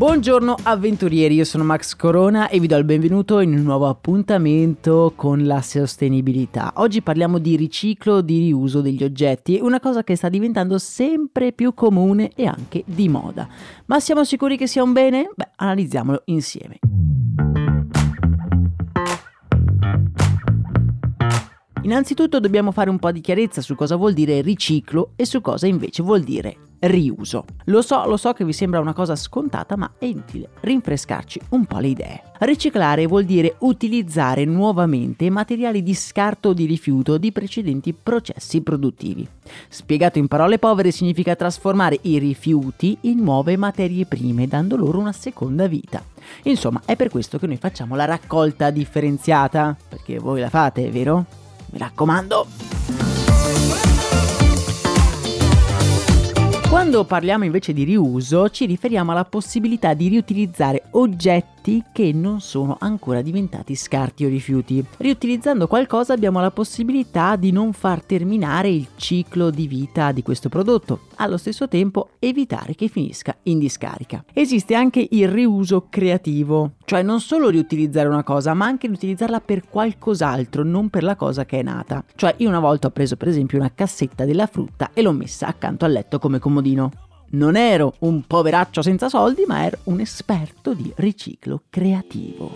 Buongiorno avventurieri, io sono Max Corona e vi do il benvenuto in un nuovo appuntamento con la sostenibilità. Oggi parliamo di riciclo, di riuso degli oggetti, una cosa che sta diventando sempre più comune e anche di moda. Ma siamo sicuri che sia un bene? Beh, analizziamolo insieme. Innanzitutto dobbiamo fare un po' di chiarezza su cosa vuol dire riciclo e su cosa invece vuol dire riuso. Lo so, lo so che vi sembra una cosa scontata, ma è inutile rinfrescarci un po' le idee. Riciclare vuol dire utilizzare nuovamente materiali di scarto o di rifiuto di precedenti processi produttivi. Spiegato in parole povere significa trasformare i rifiuti in nuove materie prime, dando loro una seconda vita. Insomma, è per questo che noi facciamo la raccolta differenziata, perché voi la fate, vero? Mi raccomando! Quando parliamo invece di riuso ci riferiamo alla possibilità di riutilizzare oggetti che non sono ancora diventati scarti o rifiuti. Riutilizzando qualcosa abbiamo la possibilità di non far terminare il ciclo di vita di questo prodotto, allo stesso tempo evitare che finisca in discarica. Esiste anche il riuso creativo, cioè non solo riutilizzare una cosa ma anche riutilizzarla per qualcos'altro, non per la cosa che è nata. Cioè io una volta ho preso per esempio una cassetta della frutta e l'ho messa accanto al letto come comodino. Non ero un poveraccio senza soldi, ma ero un esperto di riciclo creativo.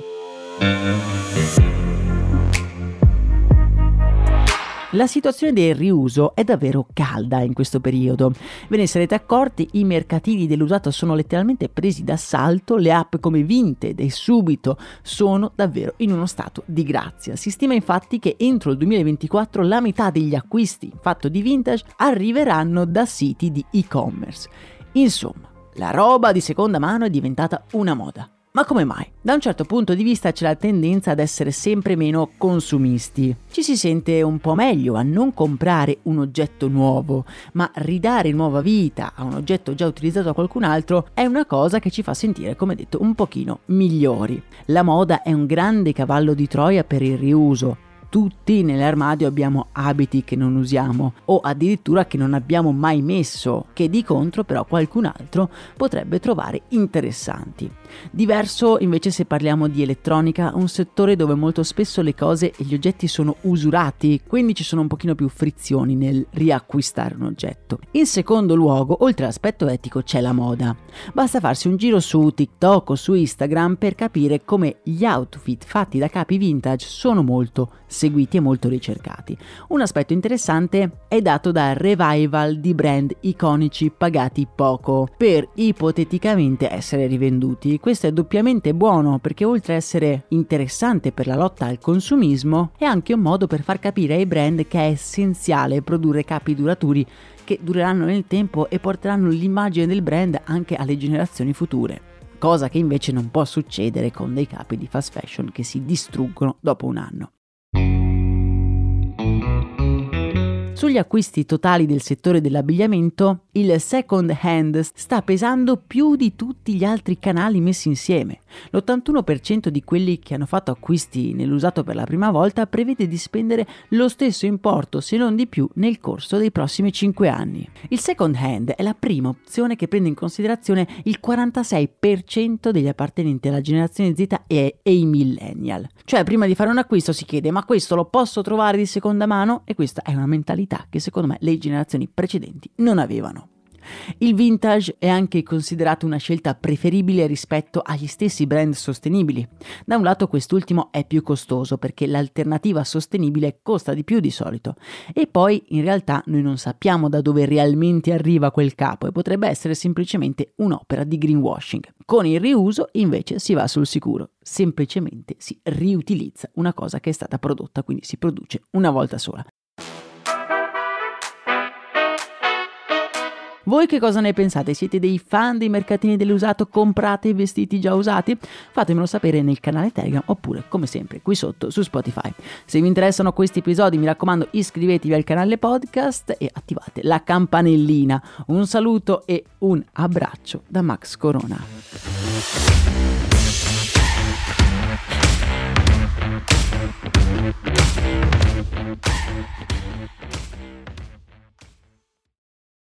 La situazione del riuso è davvero calda in questo periodo. Ve ne sarete accorti, i mercatini dell'usato sono letteralmente presi d'assalto, le app come Vinted e Subito sono davvero in uno stato di grazia. Si stima infatti che entro il 2024 la metà degli acquisti fatto di vintage arriveranno da siti di e-commerce. Insomma, la roba di seconda mano è diventata una moda. Ma come mai? Da un certo punto di vista c'è la tendenza ad essere sempre meno consumisti. Ci si sente un po' meglio a non comprare un oggetto nuovo, ma ridare nuova vita a un oggetto già utilizzato da qualcun altro è una cosa che ci fa sentire, come detto, un pochino migliori. La moda è un grande cavallo di Troia per il riuso, tutti nell'armadio abbiamo abiti che non usiamo o addirittura che non abbiamo mai messo, che di contro però qualcun altro potrebbe trovare interessanti. Diverso invece se parliamo di elettronica, un settore dove molto spesso le cose e gli oggetti sono usurati, quindi ci sono un pochino più frizioni nel riacquistare un oggetto. In secondo luogo, oltre all'aspetto etico c'è la moda. Basta farsi un giro su TikTok o su Instagram per capire come gli outfit fatti da capi vintage sono molto seguiti e molto ricercati. Un aspetto interessante è dato dal revival di brand iconici pagati poco per ipoteticamente essere rivenduti. Questo è doppiamente buono perché oltre a essere interessante per la lotta al consumismo è anche un modo per far capire ai brand che è essenziale produrre capi duraturi che dureranno nel tempo e porteranno l'immagine del brand anche alle generazioni future cosa che invece non può succedere con dei capi di fast fashion che si distruggono dopo un anno. Sugli acquisti totali del settore dell'abbigliamento, il second hand sta pesando più di tutti gli altri canali messi insieme. L'81% di quelli che hanno fatto acquisti nell'usato per la prima volta prevede di spendere lo stesso importo, se non di più, nel corso dei prossimi 5 anni. Il second hand è la prima opzione che prende in considerazione il 46% degli appartenenti alla generazione Z e, e i millennial. Cioè, prima di fare un acquisto si chiede: ma questo lo posso trovare di seconda mano? E questa è una mentalità che secondo me le generazioni precedenti non avevano. Il vintage è anche considerato una scelta preferibile rispetto agli stessi brand sostenibili. Da un lato quest'ultimo è più costoso perché l'alternativa sostenibile costa di più di solito e poi in realtà noi non sappiamo da dove realmente arriva quel capo e potrebbe essere semplicemente un'opera di greenwashing. Con il riuso invece si va sul sicuro, semplicemente si riutilizza una cosa che è stata prodotta, quindi si produce una volta sola. Voi che cosa ne pensate? Siete dei fan dei mercatini dell'usato? Comprate i vestiti già usati? Fatemelo sapere nel canale Telegram oppure, come sempre, qui sotto su Spotify. Se vi interessano questi episodi, mi raccomando, iscrivetevi al canale podcast e attivate la campanellina. Un saluto e un abbraccio da Max Corona.